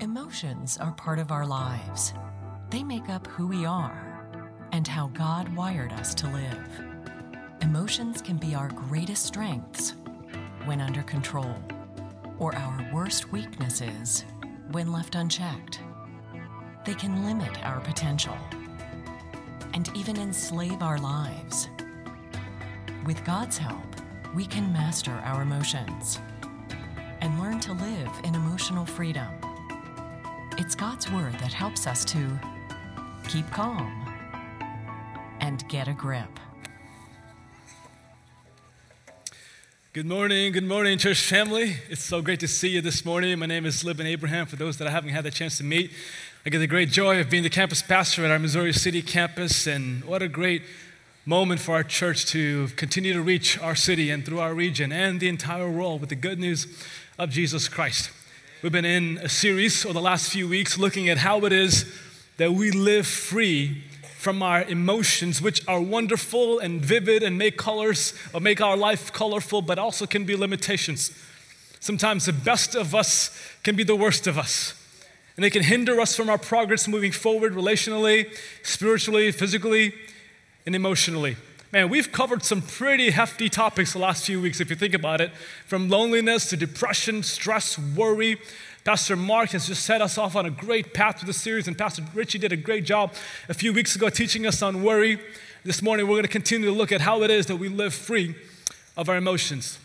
Emotions are part of our lives. They make up who we are and how God wired us to live. Emotions can be our greatest strengths when under control, or our worst weaknesses when left unchecked. They can limit our potential and even enslave our lives. With God's help, we can master our emotions and learn to live in emotional freedom. It's God's Word that helps us to keep calm and get a grip. Good morning, good morning, church family. It's so great to see you this morning. My name is Libin Abraham. For those that I haven't had the chance to meet, I get the great joy of being the campus pastor at our Missouri City campus, and what a great moment for our church to continue to reach our city and through our region and the entire world with the good news of Jesus Christ. We've been in a series over the last few weeks looking at how it is that we live free from our emotions, which are wonderful and vivid and make colors or make our life colorful, but also can be limitations. Sometimes the best of us can be the worst of us. And they can hinder us from our progress moving forward relationally, spiritually, physically, and emotionally. Man, we've covered some pretty hefty topics the last few weeks, if you think about it, from loneliness to depression, stress, worry. Pastor Mark has just set us off on a great path to the series, and Pastor Richie did a great job a few weeks ago teaching us on worry. This morning, we're going to continue to look at how it is that we live free of our emotions.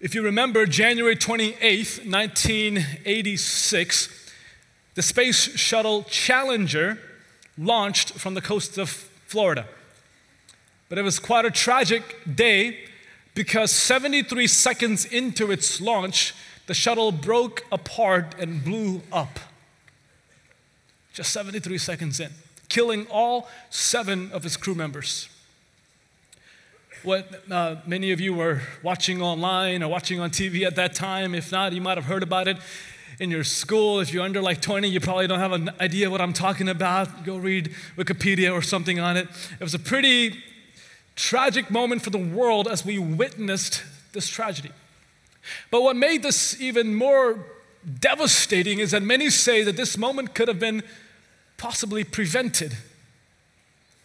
If you remember, January 28th, 1986, the Space Shuttle Challenger launched from the coast of Florida. But it was quite a tragic day because 73 seconds into its launch, the shuttle broke apart and blew up. Just 73 seconds in, killing all seven of its crew members. What uh, many of you were watching online or watching on TV at that time, if not, you might have heard about it in your school. If you're under like 20, you probably don't have an idea what I'm talking about. Go read Wikipedia or something on it. It was a pretty tragic moment for the world as we witnessed this tragedy. But what made this even more devastating is that many say that this moment could have been possibly prevented,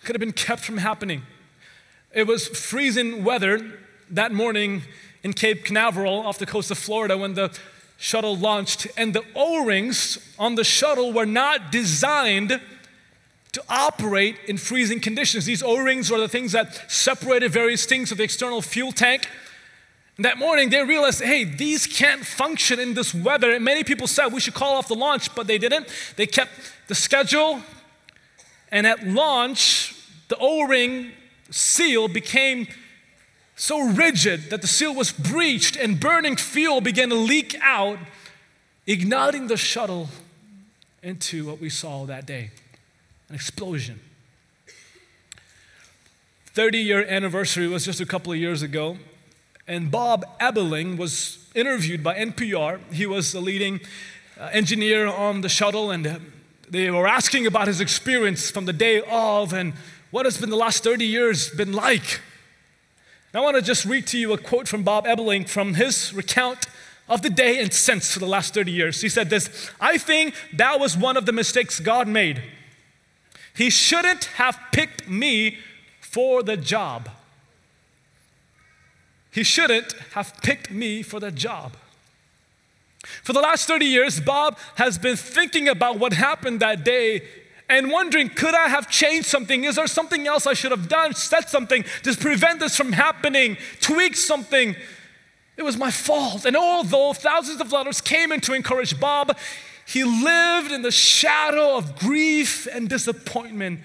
could have been kept from happening. It was freezing weather that morning in Cape Canaveral off the coast of Florida when the shuttle launched, and the O rings on the shuttle were not designed to operate in freezing conditions. These O rings are the things that separated various things of the external fuel tank. And that morning, they realized, hey, these can't function in this weather. And many people said we should call off the launch, but they didn't. They kept the schedule. And at launch, the O ring seal became so rigid that the seal was breached and burning fuel began to leak out, igniting the shuttle into what we saw that day an explosion. 30 year anniversary was just a couple of years ago, and Bob Ebeling was interviewed by NPR. He was the leading uh, engineer on the shuttle, and uh, they were asking about his experience from the day of and what has been the last 30 years been like. I want to just read to you a quote from Bob Ebeling from his recount of the day and since for the last 30 years. He said this I think that was one of the mistakes God made. He shouldn't have picked me for the job. He shouldn't have picked me for the job. For the last 30 years, Bob has been thinking about what happened that day and wondering, could I have changed something? Is there something else I should have done, said something to prevent this from happening, tweak something? It was my fault. And although thousands of letters came in to encourage Bob, he lived in the shadow of grief and disappointment,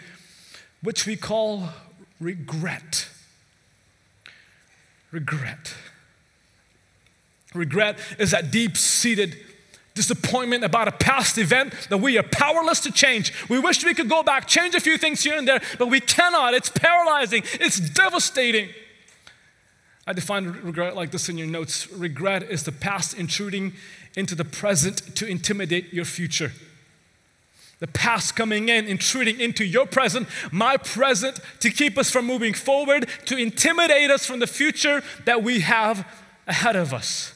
which we call regret. Regret. Regret is that deep seated disappointment about a past event that we are powerless to change. We wish we could go back, change a few things here and there, but we cannot. It's paralyzing, it's devastating. I define regret like this in your notes regret is the past intruding into the present to intimidate your future. The past coming in, intruding into your present, my present, to keep us from moving forward, to intimidate us from the future that we have ahead of us.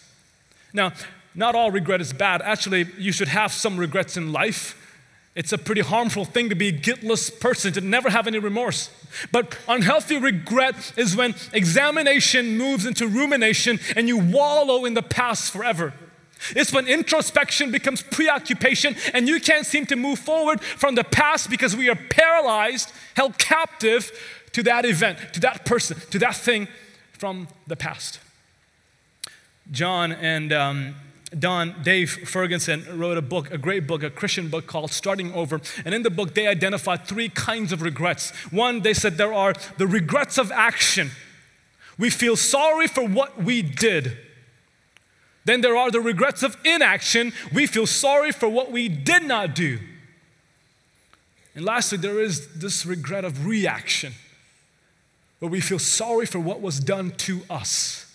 Now, not all regret is bad. Actually, you should have some regrets in life. It's a pretty harmful thing to be a guiltless person, to never have any remorse. But unhealthy regret is when examination moves into rumination and you wallow in the past forever. It's when introspection becomes preoccupation and you can't seem to move forward from the past because we are paralyzed, held captive to that event, to that person, to that thing from the past. John and um, Don, Dave Ferguson wrote a book, a great book, a Christian book called Starting Over. And in the book, they identified three kinds of regrets. One, they said there are the regrets of action. We feel sorry for what we did. Then there are the regrets of inaction. We feel sorry for what we did not do. And lastly, there is this regret of reaction, where we feel sorry for what was done to us.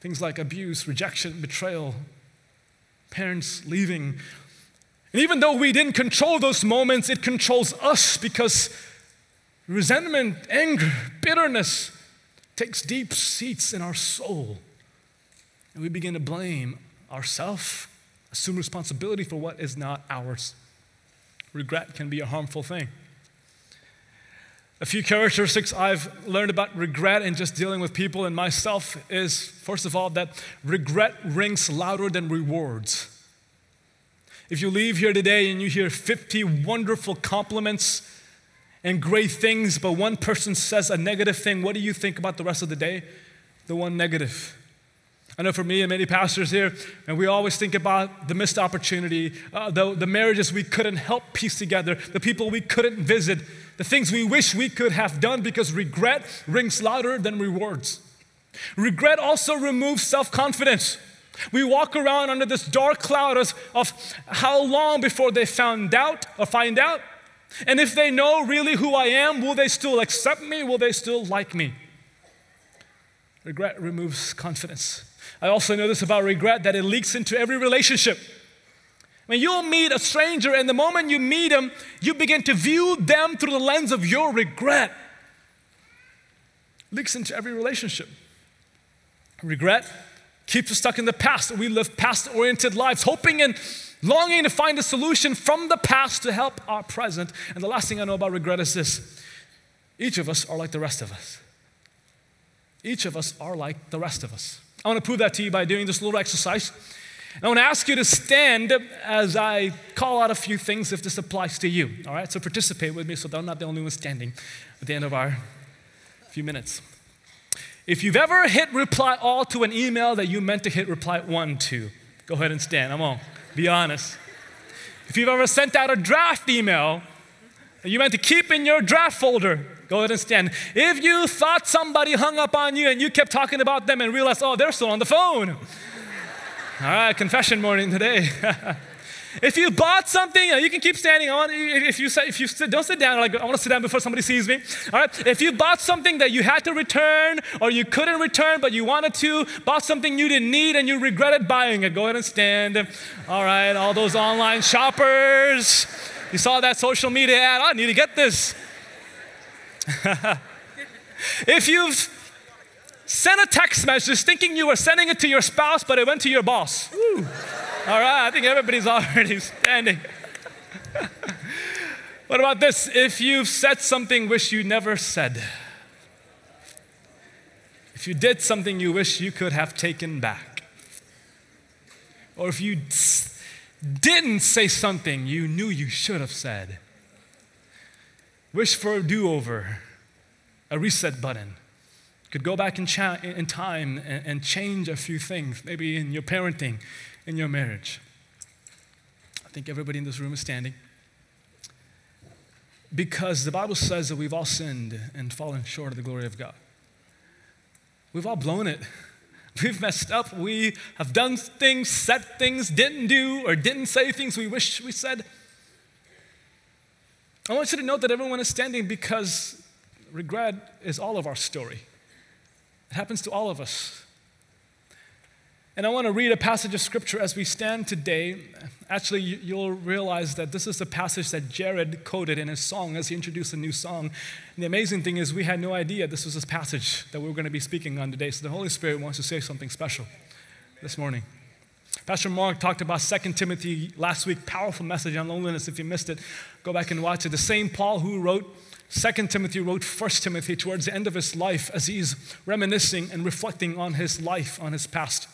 Things like abuse, rejection, betrayal, parents leaving. And even though we didn't control those moments, it controls us because resentment, anger, bitterness takes deep seats in our soul. And we begin to blame ourselves, assume responsibility for what is not ours. Regret can be a harmful thing. A few characteristics I've learned about regret and just dealing with people and myself is first of all, that regret rings louder than rewards. If you leave here today and you hear 50 wonderful compliments and great things, but one person says a negative thing, what do you think about the rest of the day? The one negative. I know for me and many pastors here, and we always think about the missed opportunity, uh, the, the marriages we couldn't help piece together, the people we couldn't visit, the things we wish we could have done because regret rings louder than rewards. Regret also removes self confidence. We walk around under this dark cloud of, of how long before they found out or find out? And if they know really who I am, will they still accept me? Will they still like me? Regret removes confidence. I also know this about regret that it leaks into every relationship. When you'll meet a stranger, and the moment you meet them, you begin to view them through the lens of your regret. Leaks into every relationship. Regret keeps us stuck in the past. We live past oriented lives, hoping and longing to find a solution from the past to help our present. And the last thing I know about regret is this each of us are like the rest of us. Each of us are like the rest of us. I want to prove that to you by doing this little exercise. I want to ask you to stand as I call out a few things if this applies to you. All right, so participate with me so that I'm not the only one standing at the end of our few minutes. If you've ever hit reply all to an email that you meant to hit reply one to, go ahead and stand. Come on, be honest. If you've ever sent out a draft email that you meant to keep in your draft folder, Go ahead and stand. If you thought somebody hung up on you and you kept talking about them and realized, oh, they're still on the phone. All right, confession morning today. if you bought something, you can keep standing on. If you if you sit, don't sit down. Like I want to sit down before somebody sees me. All right. If you bought something that you had to return or you couldn't return but you wanted to, bought something you didn't need and you regretted buying it, go ahead and stand. All right. All those online shoppers, you saw that social media ad. I need to get this. if you've sent a text message thinking you were sending it to your spouse, but it went to your boss. Woo. All right, I think everybody's already standing. what about this? If you've said something wish you never said, if you did something you wish you could have taken back, or if you didn't say something you knew you should have said, wish for a do over, a reset button. Could go back in, cha- in time and, and change a few things, maybe in your parenting, in your marriage. I think everybody in this room is standing. Because the Bible says that we've all sinned and fallen short of the glory of God. We've all blown it. We've messed up. We have done things, said things, didn't do, or didn't say things we wish we said. I want you to note that everyone is standing because regret is all of our story. It happens to all of us. And I want to read a passage of scripture as we stand today. Actually, you'll realize that this is the passage that Jared quoted in his song as he introduced a new song. And the amazing thing is, we had no idea this was this passage that we were going to be speaking on today. So the Holy Spirit wants to say something special this morning. Pastor Mark talked about 2 Timothy last week, powerful message on loneliness. If you missed it, go back and watch it. The same Paul who wrote 2 Timothy wrote 1 Timothy towards the end of his life as he's reminiscing and reflecting on his life, on his past.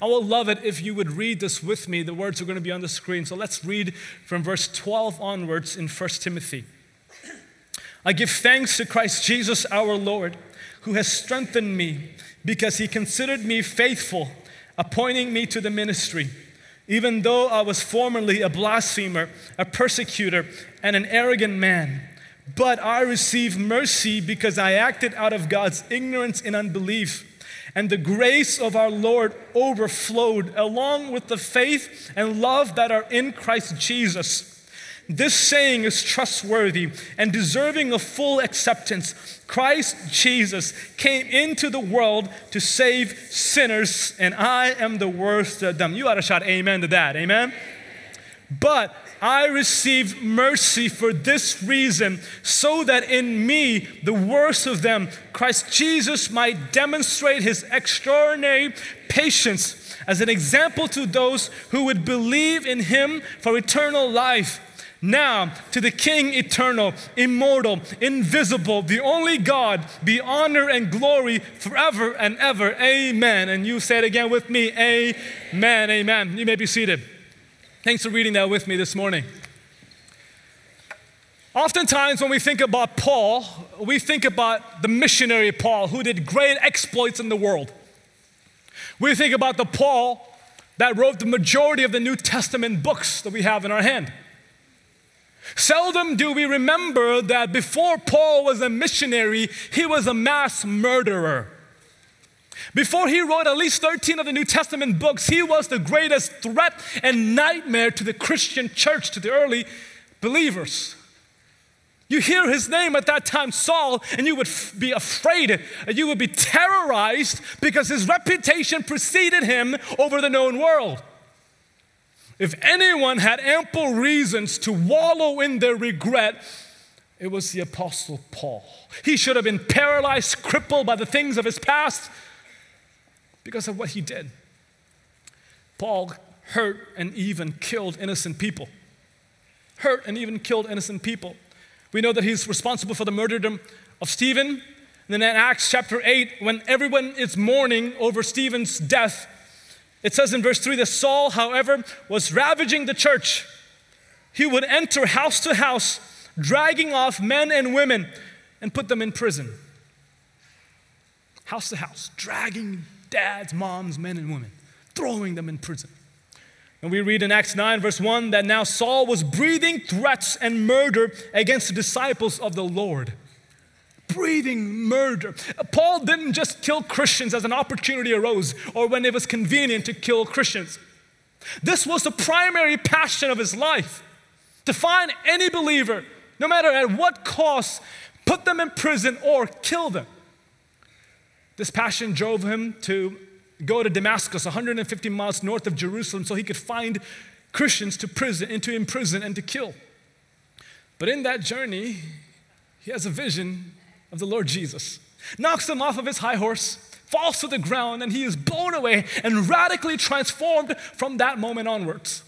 I will love it if you would read this with me. The words are going to be on the screen. So let's read from verse 12 onwards in 1 Timothy. I give thanks to Christ Jesus our Lord, who has strengthened me because he considered me faithful appointing me to the ministry, even though I was formerly a blasphemer, a persecutor, and an arrogant man. But I received mercy because I acted out of God's ignorance and unbelief. And the grace of our Lord overflowed along with the faith and love that are in Christ Jesus. This saying is trustworthy and deserving of full acceptance. Christ Jesus came into the world to save sinners, and I am the worst of them. You ought to shout amen to that. Amen? But I received mercy for this reason, so that in me, the worst of them, Christ Jesus might demonstrate his extraordinary patience as an example to those who would believe in him for eternal life. Now, to the King eternal, immortal, invisible, the only God, be honor and glory forever and ever. Amen. And you say it again with me Amen. Amen. You may be seated. Thanks for reading that with me this morning. Oftentimes, when we think about Paul, we think about the missionary Paul who did great exploits in the world. We think about the Paul that wrote the majority of the New Testament books that we have in our hand. Seldom do we remember that before Paul was a missionary, he was a mass murderer. Before he wrote at least 13 of the New Testament books, he was the greatest threat and nightmare to the Christian church, to the early believers. You hear his name at that time, Saul, and you would f- be afraid. You would be terrorized because his reputation preceded him over the known world. If anyone had ample reasons to wallow in their regret, it was the Apostle Paul. He should have been paralyzed, crippled by the things of his past because of what he did. Paul hurt and even killed innocent people. Hurt and even killed innocent people. We know that he's responsible for the murderdom of Stephen. And then in Acts chapter 8, when everyone is mourning over Stephen's death, it says in verse 3 that Saul, however, was ravaging the church. He would enter house to house, dragging off men and women and put them in prison. House to house, dragging dads, moms, men, and women, throwing them in prison. And we read in Acts 9, verse 1, that now Saul was breathing threats and murder against the disciples of the Lord breathing murder. Paul didn't just kill Christians as an opportunity arose or when it was convenient to kill Christians. This was the primary passion of his life to find any believer, no matter at what cost, put them in prison or kill them. This passion drove him to go to Damascus, 150 miles north of Jerusalem, so he could find Christians to prison and to imprison and to kill. But in that journey, he has a vision of the Lord Jesus, knocks him off of his high horse, falls to the ground, and he is blown away and radically transformed from that moment onwards.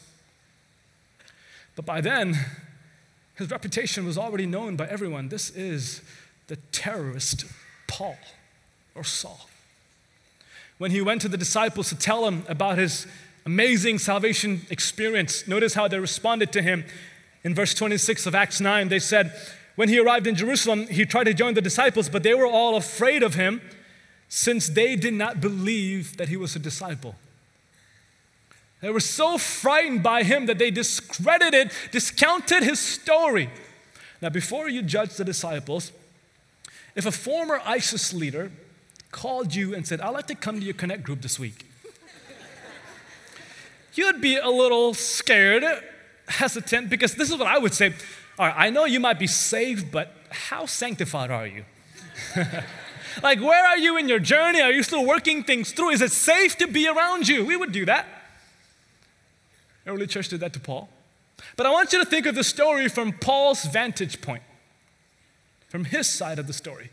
But by then, his reputation was already known by everyone. This is the terrorist Paul or Saul. When he went to the disciples to tell them about his amazing salvation experience, notice how they responded to him. In verse 26 of Acts 9, they said, when he arrived in Jerusalem, he tried to join the disciples, but they were all afraid of him since they did not believe that he was a disciple. They were so frightened by him that they discredited, discounted his story. Now, before you judge the disciples, if a former ISIS leader called you and said, I'd like to come to your Connect group this week, you'd be a little scared, hesitant, because this is what I would say all right, I know you might be saved, but how sanctified are you? like, where are you in your journey? Are you still working things through? Is it safe to be around you? We would do that. Early church did that to Paul. But I want you to think of the story from Paul's vantage point, from his side of the story.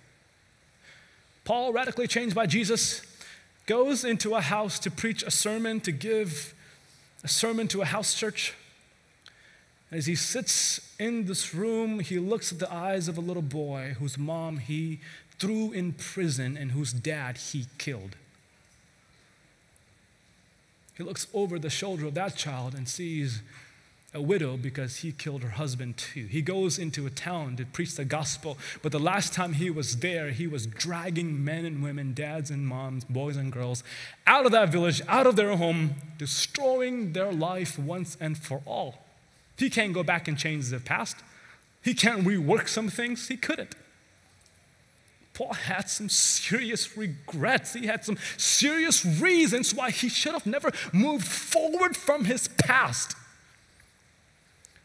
Paul, radically changed by Jesus, goes into a house to preach a sermon, to give a sermon to a house church. As he sits in this room, he looks at the eyes of a little boy whose mom he threw in prison and whose dad he killed. He looks over the shoulder of that child and sees a widow because he killed her husband too. He goes into a town to preach the gospel, but the last time he was there, he was dragging men and women, dads and moms, boys and girls out of that village, out of their home, destroying their life once and for all. He can't go back and change the past. He can't rework some things. He couldn't. Paul had some serious regrets. He had some serious reasons why he should have never moved forward from his past.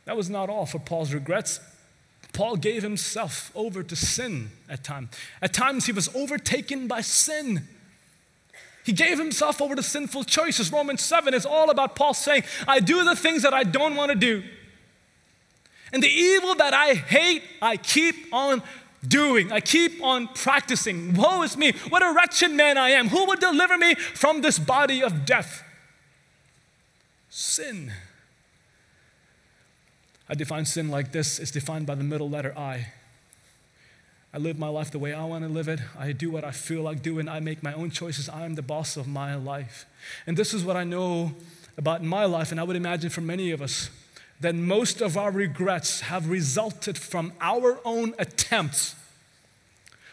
That was not all for Paul's regrets. Paul gave himself over to sin at times. At times, he was overtaken by sin. He gave himself over to sinful choices. Romans 7 is all about Paul saying, I do the things that I don't want to do. And the evil that I hate, I keep on doing. I keep on practicing. Woe is me. What a wretched man I am. Who would deliver me from this body of death? Sin. I define sin like this it's defined by the middle letter I. I live my life the way I want to live it. I do what I feel like doing. I make my own choices. I am the boss of my life. And this is what I know about my life, and I would imagine for many of us that most of our regrets have resulted from our own attempts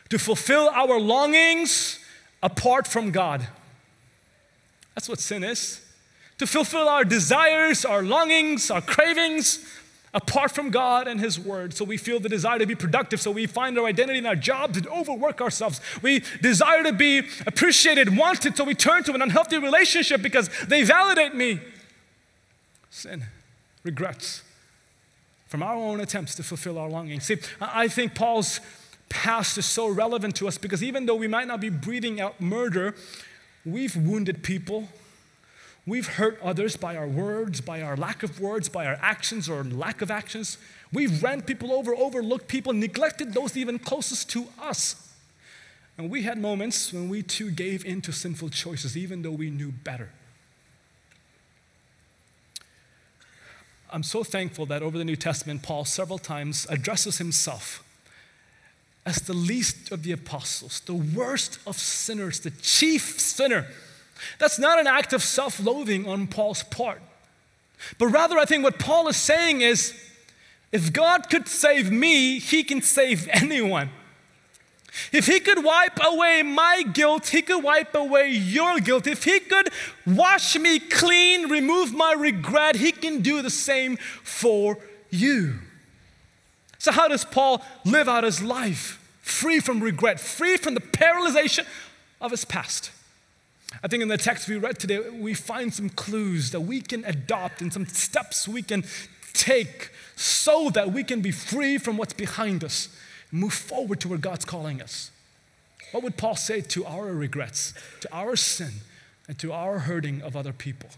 to fulfill our longings apart from God. That's what sin is. To fulfill our desires, our longings, our cravings apart from God and His Word. So we feel the desire to be productive, so we find our identity in our jobs and overwork ourselves. We desire to be appreciated, wanted, so we turn to an unhealthy relationship because they validate me. Sin regrets from our own attempts to fulfill our longings. See, I think Paul's past is so relevant to us because even though we might not be breathing out murder, we've wounded people. We've hurt others by our words, by our lack of words, by our actions or lack of actions. We've ran people over, overlooked people, neglected those even closest to us. And we had moments when we too gave in to sinful choices, even though we knew better. I'm so thankful that over the New Testament, Paul several times addresses himself as the least of the apostles, the worst of sinners, the chief sinner. That's not an act of self loathing on Paul's part. But rather, I think what Paul is saying is if God could save me, he can save anyone. If he could wipe away my guilt, he could wipe away your guilt. If he could wash me clean, remove my regret, he can do the same for you. So, how does Paul live out his life? Free from regret, free from the paralyzation of his past. I think in the text we read today, we find some clues that we can adopt and some steps we can take so that we can be free from what's behind us move forward to where God's calling us. What would Paul say to our regrets, to our sin, and to our hurting of other people?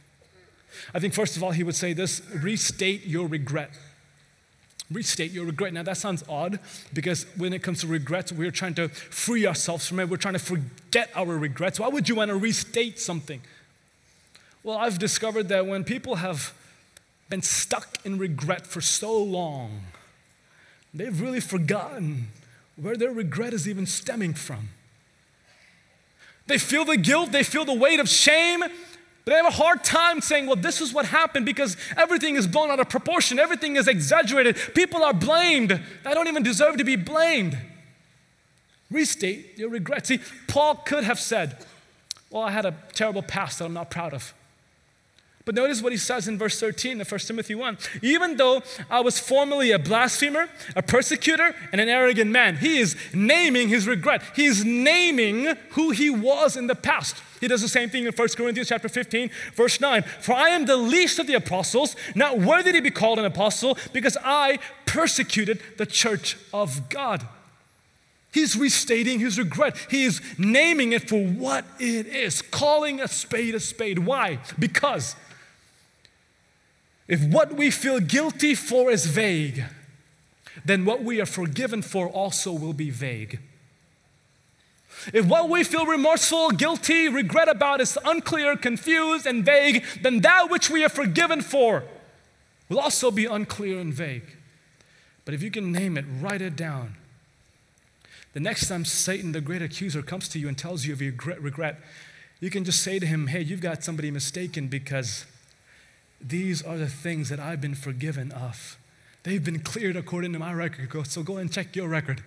I think, first of all, he would say this restate your regret. Restate your regret. Now, that sounds odd because when it comes to regrets, we're trying to free ourselves from it. We're trying to forget our regrets. Why would you want to restate something? Well, I've discovered that when people have been stuck in regret for so long, They've really forgotten where their regret is even stemming from. They feel the guilt, they feel the weight of shame, but they have a hard time saying, well, this is what happened because everything is blown out of proportion, everything is exaggerated, people are blamed. I don't even deserve to be blamed. Restate your regret. See, Paul could have said, well, I had a terrible past that I'm not proud of. But notice what he says in verse 13 of 1 Timothy 1. Even though I was formerly a blasphemer, a persecutor, and an arrogant man, he is naming his regret. He is naming who he was in the past. He does the same thing in 1 Corinthians chapter 15, verse 9. For I am the least of the apostles, not worthy to be called an apostle, because I persecuted the church of God. He's restating his regret. He is naming it for what it is, calling a spade a spade. Why? Because if what we feel guilty for is vague, then what we are forgiven for also will be vague. If what we feel remorseful, guilty, regret about is unclear, confused, and vague, then that which we are forgiven for will also be unclear and vague. But if you can name it, write it down. The next time Satan, the great accuser, comes to you and tells you of your regret, you can just say to him, Hey, you've got somebody mistaken because these are the things that I've been forgiven of. They've been cleared according to my record. So go and check your record.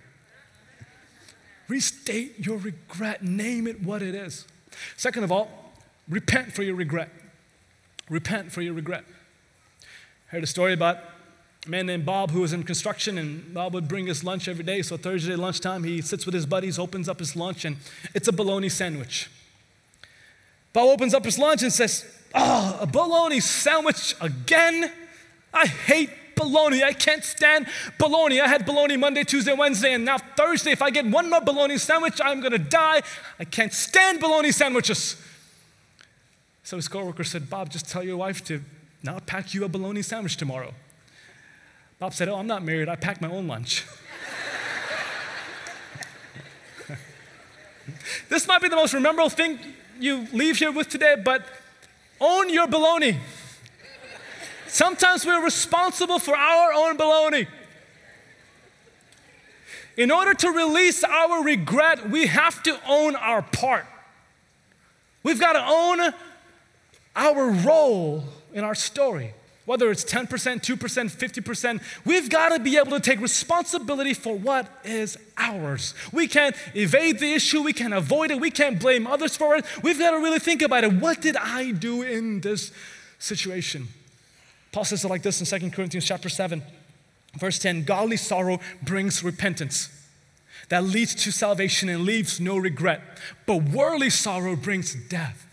Restate your regret, name it what it is. Second of all, repent for your regret. Repent for your regret. I heard a story about a man named Bob who was in construction, and Bob would bring his lunch every day. So Thursday lunchtime, he sits with his buddies, opens up his lunch, and it's a bologna sandwich. Bob opens up his lunch and says, Oh, a bologna sandwich again? I hate bologna. I can't stand bologna. I had bologna Monday, Tuesday, Wednesday, and now Thursday. If I get one more bologna sandwich, I'm going to die. I can't stand bologna sandwiches. So his coworker said, Bob, just tell your wife to not pack you a bologna sandwich tomorrow. Bob said, Oh, I'm not married. I pack my own lunch. this might be the most memorable thing you leave here with today, but own your baloney. Sometimes we're responsible for our own baloney. In order to release our regret, we have to own our part. We've got to own our role in our story. Whether it's 10%, 2%, 50%, we've got to be able to take responsibility for what is ours. We can't evade the issue, we can't avoid it, we can't blame others for it. We've got to really think about it. What did I do in this situation? Paul says it like this in 2 Corinthians chapter 7, verse 10 Godly sorrow brings repentance that leads to salvation and leaves no regret, but worldly sorrow brings death.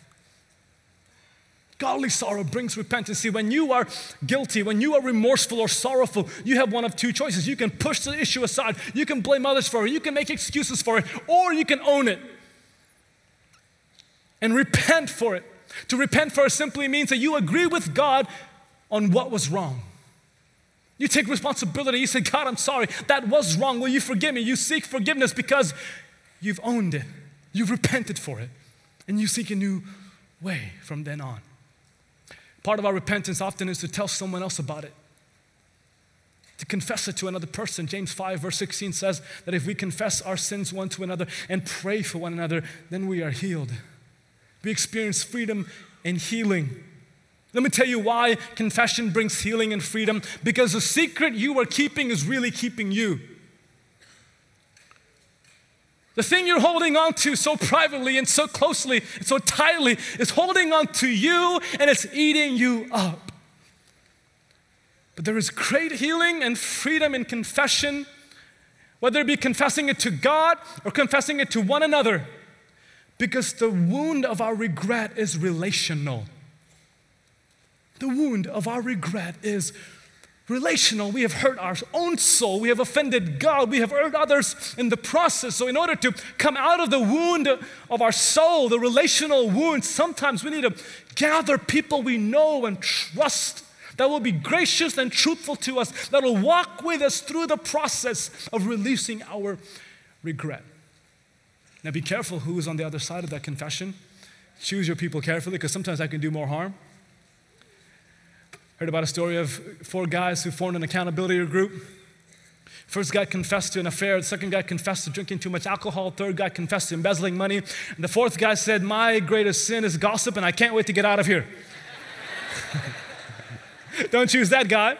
Godly sorrow brings repentance. See, when you are guilty, when you are remorseful or sorrowful, you have one of two choices. You can push the issue aside, you can blame others for it, you can make excuses for it, or you can own it and repent for it. To repent for it simply means that you agree with God on what was wrong. You take responsibility. You say, God, I'm sorry. That was wrong. Will you forgive me? You seek forgiveness because you've owned it, you've repented for it, and you seek a new way from then on. Part of our repentance often is to tell someone else about it, to confess it to another person. James 5, verse 16 says that if we confess our sins one to another and pray for one another, then we are healed. We experience freedom and healing. Let me tell you why confession brings healing and freedom because the secret you are keeping is really keeping you. The thing you're holding on to so privately and so closely and so tightly is holding on to you and it's eating you up. But there is great healing and freedom in confession, whether it be confessing it to God or confessing it to one another, because the wound of our regret is relational. The wound of our regret is relational. We have hurt our own soul. We have offended God. We have hurt others in the process. So, in order to come out of the wound of our soul, the relational wound, sometimes we need to gather people we know and trust that will be gracious and truthful to us, that will walk with us through the process of releasing our regret. Now, be careful who is on the other side of that confession. Choose your people carefully because sometimes that can do more harm. Heard about a story of four guys who formed an accountability group. First guy confessed to an affair, the second guy confessed to drinking too much alcohol, third guy confessed to embezzling money, and the fourth guy said, My greatest sin is gossip, and I can't wait to get out of here. Don't choose that guy.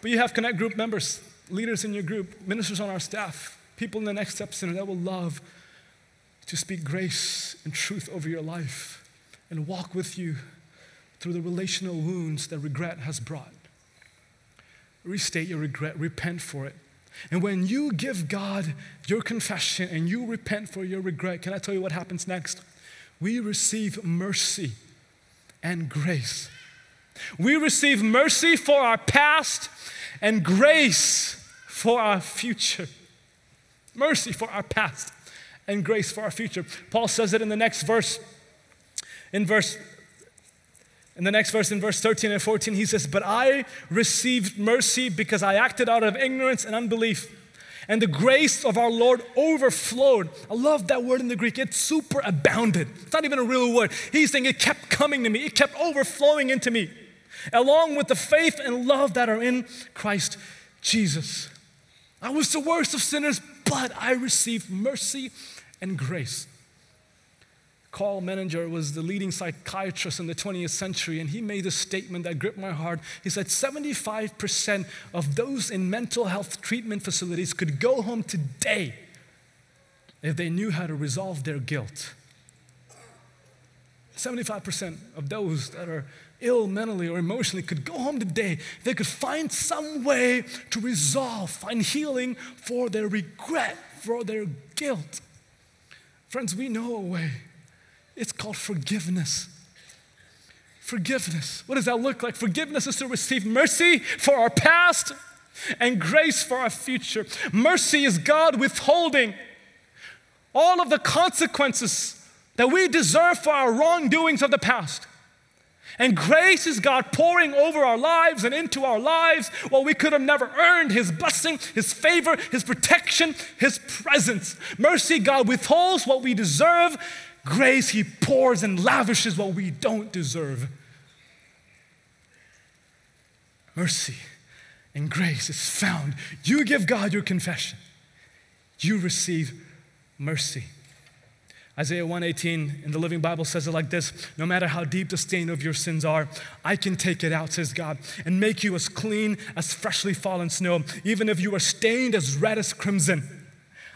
But you have Connect Group members, leaders in your group, ministers on our staff, people in the Next Step Center that will love to speak grace and truth over your life and walk with you through the relational wounds that regret has brought. Restate your regret, repent for it. And when you give God your confession and you repent for your regret, can I tell you what happens next? We receive mercy and grace. We receive mercy for our past and grace for our future. Mercy for our past and grace for our future. Paul says it in the next verse. In verse in the next verse, in verse 13 and 14, he says, But I received mercy because I acted out of ignorance and unbelief. And the grace of our Lord overflowed. I love that word in the Greek. It's super abounded. It's not even a real word. He's saying it kept coming to me, it kept overflowing into me, along with the faith and love that are in Christ Jesus. I was the worst of sinners, but I received mercy and grace. Karl Menninger was the leading psychiatrist in the 20th century, and he made a statement that gripped my heart. He said 75% of those in mental health treatment facilities could go home today if they knew how to resolve their guilt. 75% of those that are ill mentally or emotionally could go home today. They could find some way to resolve, find healing for their regret, for their guilt. Friends, we know a way. It's called forgiveness. Forgiveness. What does that look like? Forgiveness is to receive mercy for our past and grace for our future. Mercy is God withholding all of the consequences that we deserve for our wrongdoings of the past. And grace is God pouring over our lives and into our lives what we could have never earned His blessing, His favor, His protection, His presence. Mercy, God withholds what we deserve. Grace, He pours and lavishes what we don't deserve. Mercy and grace is found. You give God your confession, you receive mercy. Isaiah 118 in the Living Bible says it like this No matter how deep the stain of your sins are, I can take it out, says God, and make you as clean as freshly fallen snow. Even if you are stained as red as crimson,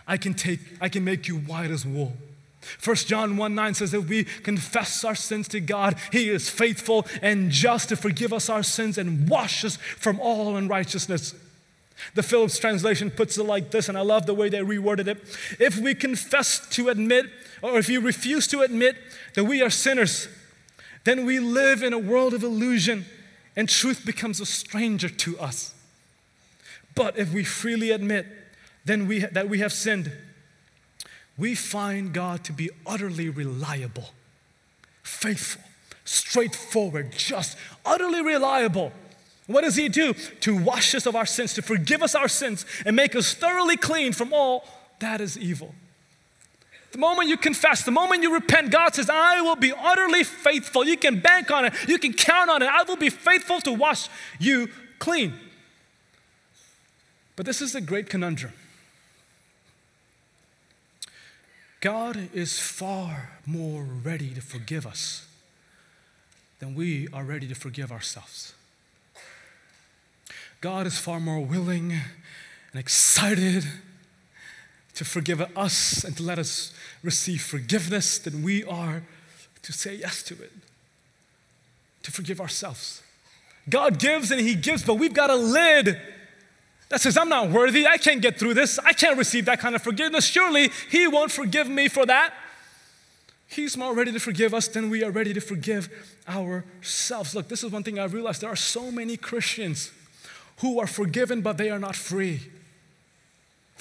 I can, take, I can make you white as wool. 1 John 1 9 says, If we confess our sins to God, He is faithful and just to forgive us our sins and wash us from all unrighteousness. The Phillips translation puts it like this, and I love the way they reworded it. If we confess to admit or if you refuse to admit that we are sinners, then we live in a world of illusion and truth becomes a stranger to us. But if we freely admit then we, that we have sinned, we find God to be utterly reliable, faithful, straightforward, just, utterly reliable. What does He do? To wash us of our sins, to forgive us our sins, and make us thoroughly clean from all that is evil. The moment you confess, the moment you repent, God says, I will be utterly faithful. You can bank on it, you can count on it. I will be faithful to wash you clean. But this is a great conundrum. God is far more ready to forgive us than we are ready to forgive ourselves. God is far more willing and excited to forgive us and to let us receive forgiveness than we are to say yes to it, to forgive ourselves. God gives and He gives, but we've got a lid that says, I'm not worthy. I can't get through this. I can't receive that kind of forgiveness. Surely He won't forgive me for that. He's more ready to forgive us than we are ready to forgive ourselves. Look, this is one thing I've realized there are so many Christians who are forgiven, but they are not free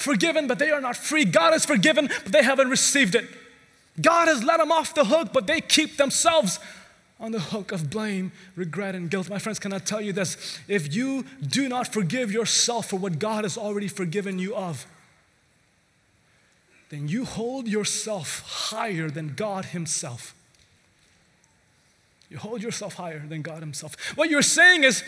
forgiven, but they are not free. God is forgiven, but they haven't received it. God has let them off the hook, but they keep themselves on the hook of blame, regret, and guilt. My friends, can I tell you this? If you do not forgive yourself for what God has already forgiven you of, then you hold yourself higher than God Himself. You hold yourself higher than God Himself. What you're saying is,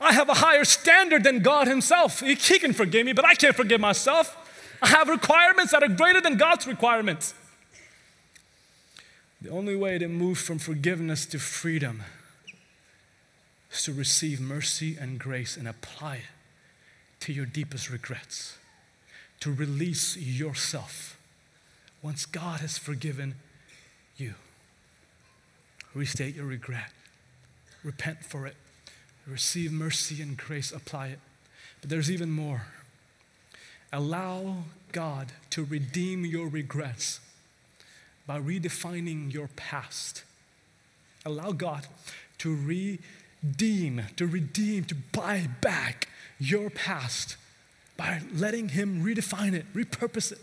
I have a higher standard than God Himself. He, he can forgive me, but I can't forgive myself. I have requirements that are greater than God's requirements. The only way to move from forgiveness to freedom is to receive mercy and grace and apply it to your deepest regrets, to release yourself once God has forgiven you. Restate your regret, repent for it, receive mercy and grace, apply it. But there's even more. Allow God to redeem your regrets by redefining your past. Allow God to redeem, to redeem, to buy back your past by letting Him redefine it, repurpose it.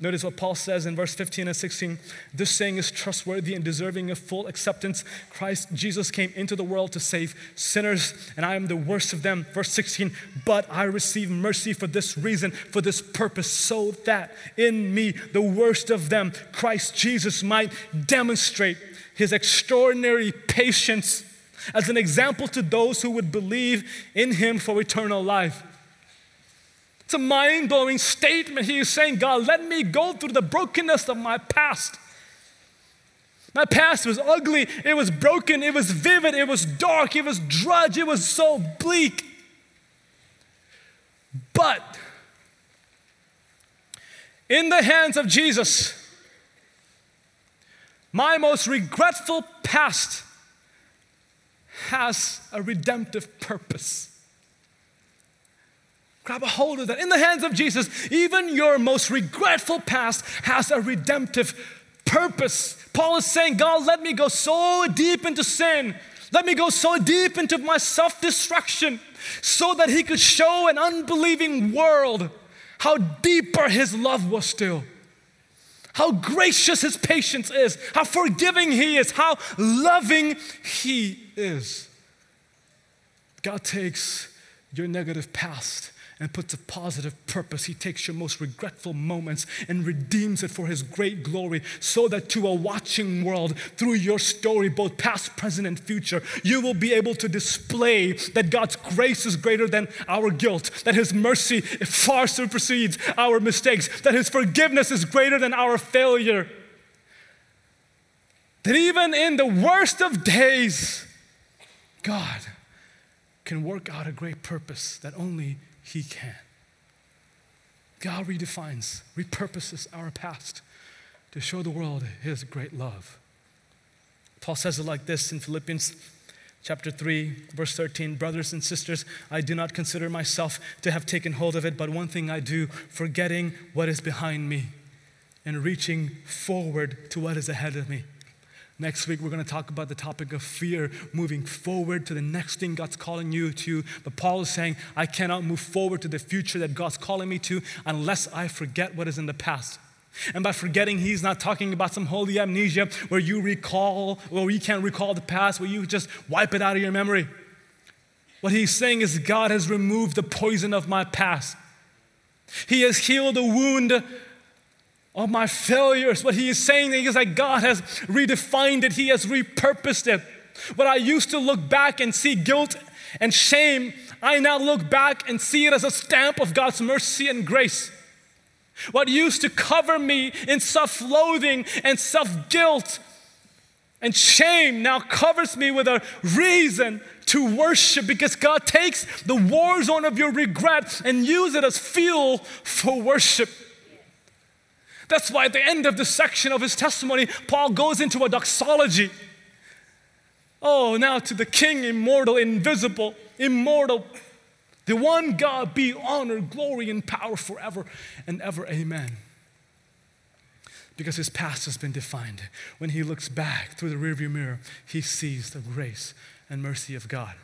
Notice what Paul says in verse 15 and 16. This saying is trustworthy and deserving of full acceptance. Christ Jesus came into the world to save sinners, and I am the worst of them. Verse 16, but I receive mercy for this reason, for this purpose, so that in me, the worst of them, Christ Jesus might demonstrate his extraordinary patience as an example to those who would believe in him for eternal life. It's a mind blowing statement. He is saying, God, let me go through the brokenness of my past. My past was ugly, it was broken, it was vivid, it was dark, it was drudge, it was so bleak. But in the hands of Jesus, my most regretful past has a redemptive purpose. Grab a hold of that. In the hands of Jesus, even your most regretful past has a redemptive purpose. Paul is saying, God, let me go so deep into sin. Let me go so deep into my self destruction so that He could show an unbelieving world how deeper His love was still, how gracious His patience is, how forgiving He is, how loving He is. God takes your negative past and puts a positive purpose. He takes your most regretful moments and redeems it for His great glory, so that to a watching world, through your story, both past, present, and future, you will be able to display that God's grace is greater than our guilt, that His mercy far supersedes our mistakes, that His forgiveness is greater than our failure. That even in the worst of days, God can work out a great purpose that only he can. God redefines, repurposes our past to show the world His great love. Paul says it like this in Philippians chapter 3, verse 13 Brothers and sisters, I do not consider myself to have taken hold of it, but one thing I do, forgetting what is behind me and reaching forward to what is ahead of me. Next week, we're going to talk about the topic of fear, moving forward to the next thing God's calling you to. But Paul is saying, I cannot move forward to the future that God's calling me to unless I forget what is in the past. And by forgetting, he's not talking about some holy amnesia where you recall, where you can't recall the past, where you just wipe it out of your memory. What he's saying is, God has removed the poison of my past. He has healed the wound of my failures. What he is saying is that God has redefined it, He has repurposed it. What I used to look back and see guilt and shame, I now look back and see it as a stamp of God's mercy and grace. What used to cover me in self loathing and self guilt and shame now covers me with a reason to worship because God takes the war zone of your regret and use it as fuel for worship. That's why at the end of the section of his testimony, Paul goes into a doxology. Oh, now to the King, immortal, invisible, immortal, the one God be honor, glory, and power forever and ever. Amen. Because his past has been defined. When he looks back through the rearview mirror, he sees the grace and mercy of God.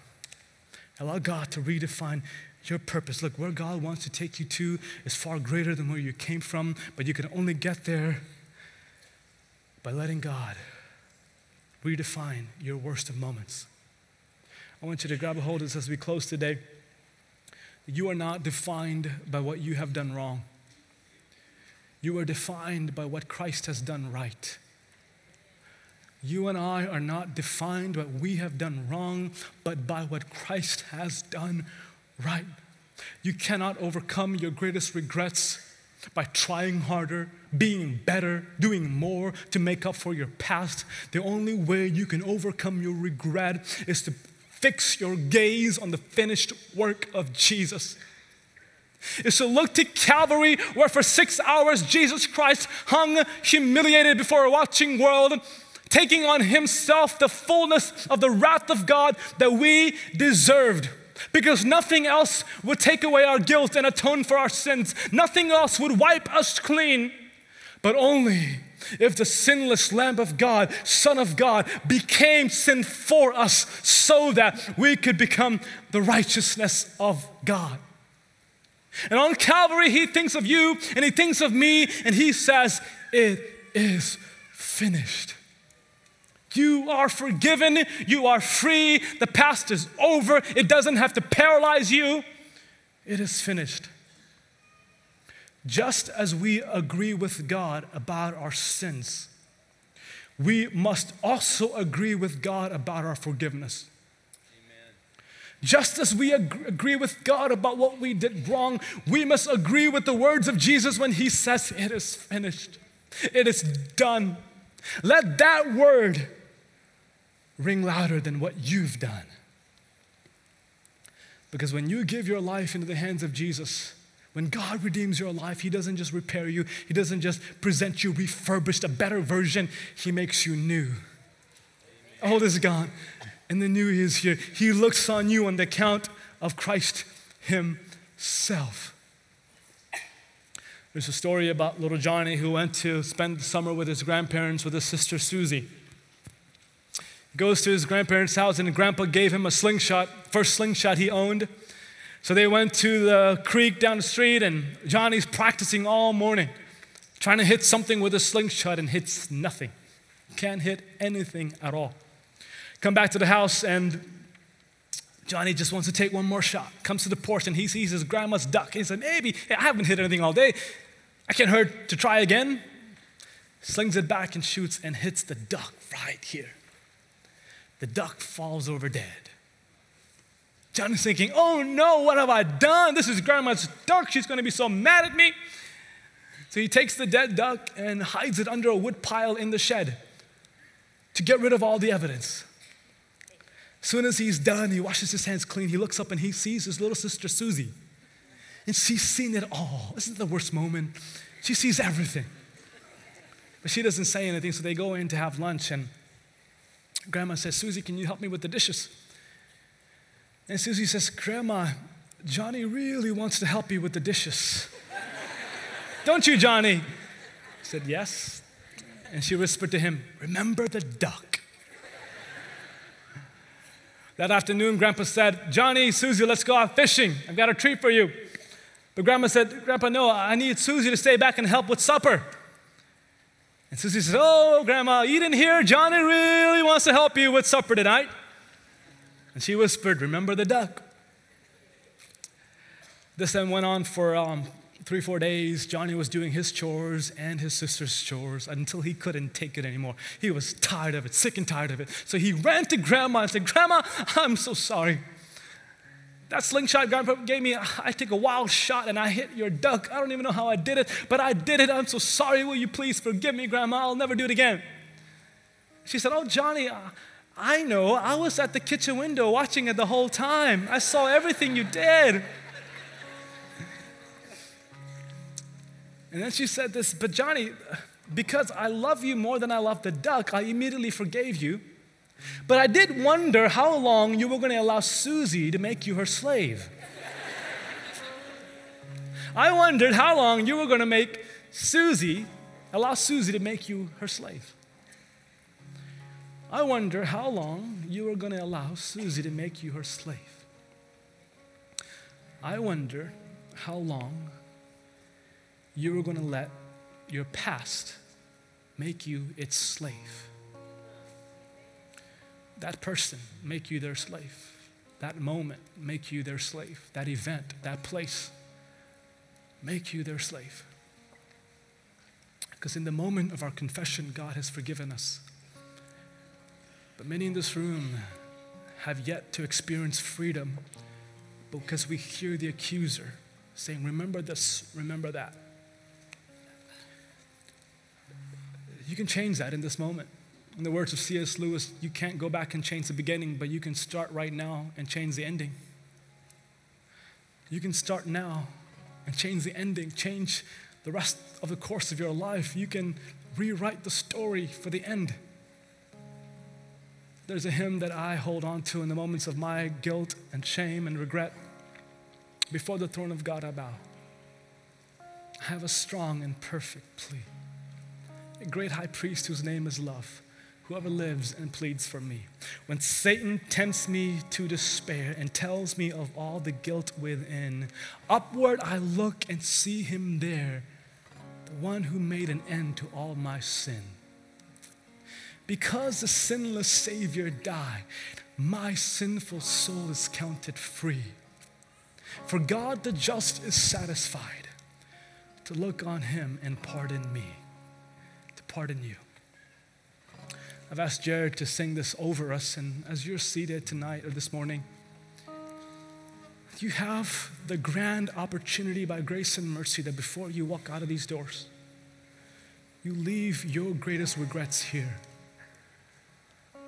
Allow God to redefine your purpose. Look, where God wants to take you to is far greater than where you came from, but you can only get there by letting God redefine your worst of moments. I want you to grab a hold of this as we close today. You are not defined by what you have done wrong. You are defined by what Christ has done right. You and I are not defined by what we have done wrong, but by what Christ has done right. You cannot overcome your greatest regrets by trying harder, being better, doing more to make up for your past. The only way you can overcome your regret is to fix your gaze on the finished work of Jesus. Is to look to Calvary, where for six hours Jesus Christ hung humiliated before a watching world, taking on himself the fullness of the wrath of God that we deserved because nothing else would take away our guilt and atone for our sins. Nothing else would wipe us clean, but only if the sinless Lamb of God, Son of God, became sin for us so that we could become the righteousness of God. And on Calvary, he thinks of you and he thinks of me and he says, It is finished. You are forgiven. You are free. The past is over. It doesn't have to paralyze you. It is finished. Just as we agree with God about our sins, we must also agree with God about our forgiveness. Just as we ag- agree with God about what we did wrong, we must agree with the words of Jesus when he says, It is finished, it is done. Let that word ring louder than what you've done. Because when you give your life into the hands of Jesus, when God redeems your life, He doesn't just repair you, He doesn't just present you refurbished, a better version, He makes you new. Old is gone, and the new is here. He looks on you on the account of Christ Himself. There's a story about little Johnny who went to spend the summer with his grandparents with his sister Susie. Goes to his grandparents' house, and grandpa gave him a slingshot, first slingshot he owned. So they went to the creek down the street, and Johnny's practicing all morning, trying to hit something with a slingshot and hits nothing. Can't hit anything at all. Come back to the house, and Johnny just wants to take one more shot. Comes to the porch, and he sees his grandma's duck. He said, Maybe, I haven't hit anything all day. I can't hurt to try again. Slings it back and shoots and hits the duck right here. The duck falls over dead. John is thinking, oh no, what have I done? This is grandma's duck. She's going to be so mad at me. So he takes the dead duck and hides it under a wood pile in the shed to get rid of all the evidence. Soon as he's done, he washes his hands clean. He looks up and he sees his little sister Susie. And she's seen it all. This is the worst moment. She sees everything. But she doesn't say anything, so they go in to have lunch. And Grandma says, Susie, can you help me with the dishes? And Susie says, Grandma, Johnny really wants to help you with the dishes. Don't you, Johnny? He said, Yes. And she whispered to him, Remember the duck. That afternoon, Grandpa said, Johnny, Susie, let's go out fishing. I've got a treat for you. But Grandma said, Grandpa, no, I need Susie to stay back and help with supper. And Susie says, Oh, Grandma, you didn't hear? Johnny really wants to help you with supper tonight. And she whispered, Remember the duck. This then went on for um, three, four days. Johnny was doing his chores and his sister's chores until he couldn't take it anymore. He was tired of it, sick and tired of it. So he ran to Grandma and said, Grandma, I'm so sorry. That slingshot grandpa gave me, I took a wild shot and I hit your duck. I don't even know how I did it, but I did it. I'm so sorry. Will you please forgive me, Grandma? I'll never do it again. She said, Oh, Johnny, uh, I know. I was at the kitchen window watching it the whole time. I saw everything you did. And then she said this, but Johnny, because I love you more than I love the duck, I immediately forgave you. But I did wonder how long you were going to allow Susie to make you her slave. I wondered how long you were going to make Susie, allow Susie to make you her slave. I wonder how long you were going to allow Susie to make you her slave. I wonder how long you were going to let your past make you its slave that person make you their slave. That moment make you their slave. That event, that place make you their slave. Because in the moment of our confession, God has forgiven us. But many in this room have yet to experience freedom because we hear the accuser saying, Remember this, remember that. You can change that in this moment. In the words of C.S. Lewis, you can't go back and change the beginning, but you can start right now and change the ending. You can start now and change the ending, change the rest of the course of your life. You can rewrite the story for the end. There's a hymn that I hold on to in the moments of my guilt and shame and regret. Before the throne of God, I bow. I have a strong and perfect plea. A great high priest whose name is love whoever lives and pleads for me. When Satan tempts me to despair and tells me of all the guilt within, upward I look and see him there, the one who made an end to all my sin. Because the sinless Savior died, my sinful soul is counted free. For God the just is satisfied to look on him and pardon me, to pardon you. I've asked Jared to sing this over us, and as you're seated tonight or this morning, you have the grand opportunity by grace and mercy that before you walk out of these doors, you leave your greatest regrets here.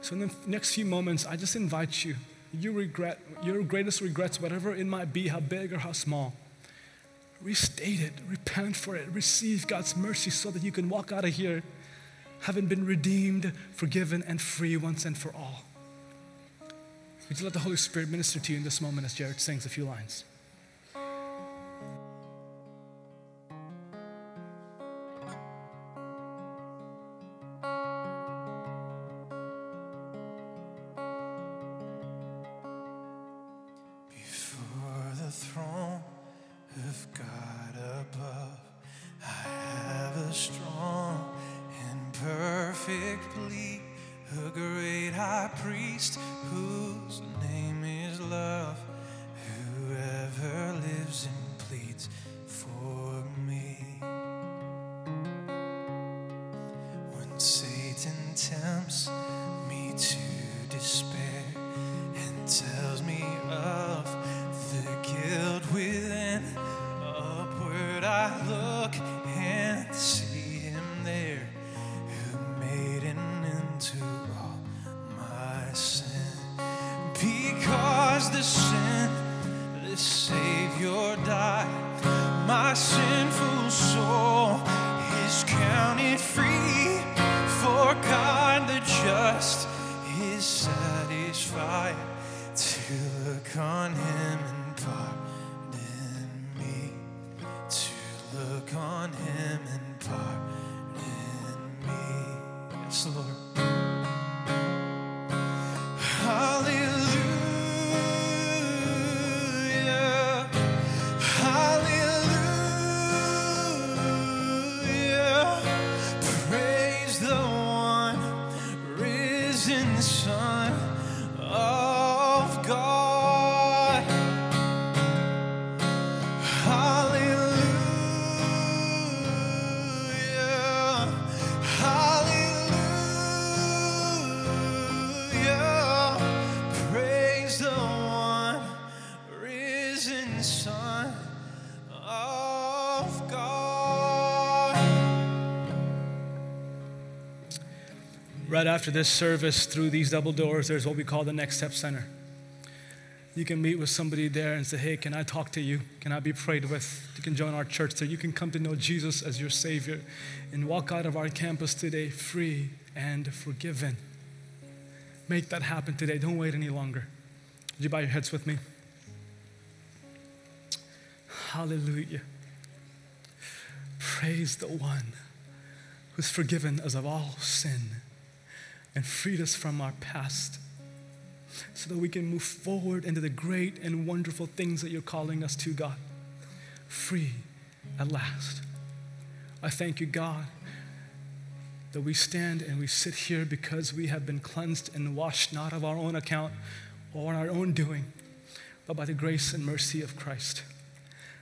So, in the next few moments, I just invite you, you regret, your greatest regrets, whatever it might be, how big or how small, restate it, repent for it, receive God's mercy so that you can walk out of here having been redeemed, forgiven, and free once and for all. Would you let the Holy Spirit minister to you in this moment as Jared sings a few lines? When Right after this service, through these double doors, there's what we call the Next Step Center. You can meet with somebody there and say, Hey, can I talk to you? Can I be prayed with? You can join our church there. You can come to know Jesus as your Savior and walk out of our campus today free and forgiven. Make that happen today. Don't wait any longer. Would you bow your heads with me? Hallelujah. Praise the one who's forgiven us of all sin and freed us from our past so that we can move forward into the great and wonderful things that you're calling us to, God. Free at last. I thank you, God, that we stand and we sit here because we have been cleansed and washed not of our own account or our own doing, but by the grace and mercy of Christ.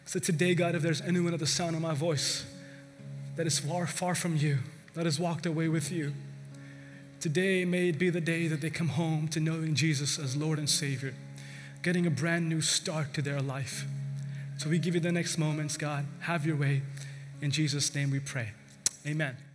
So today, God, if there's anyone at the sound of my voice that is far, far from you, that has walked away with you, Today may it be the day that they come home to knowing Jesus as Lord and Savior, getting a brand new start to their life. So we give you the next moments, God. Have your way. In Jesus' name we pray. Amen.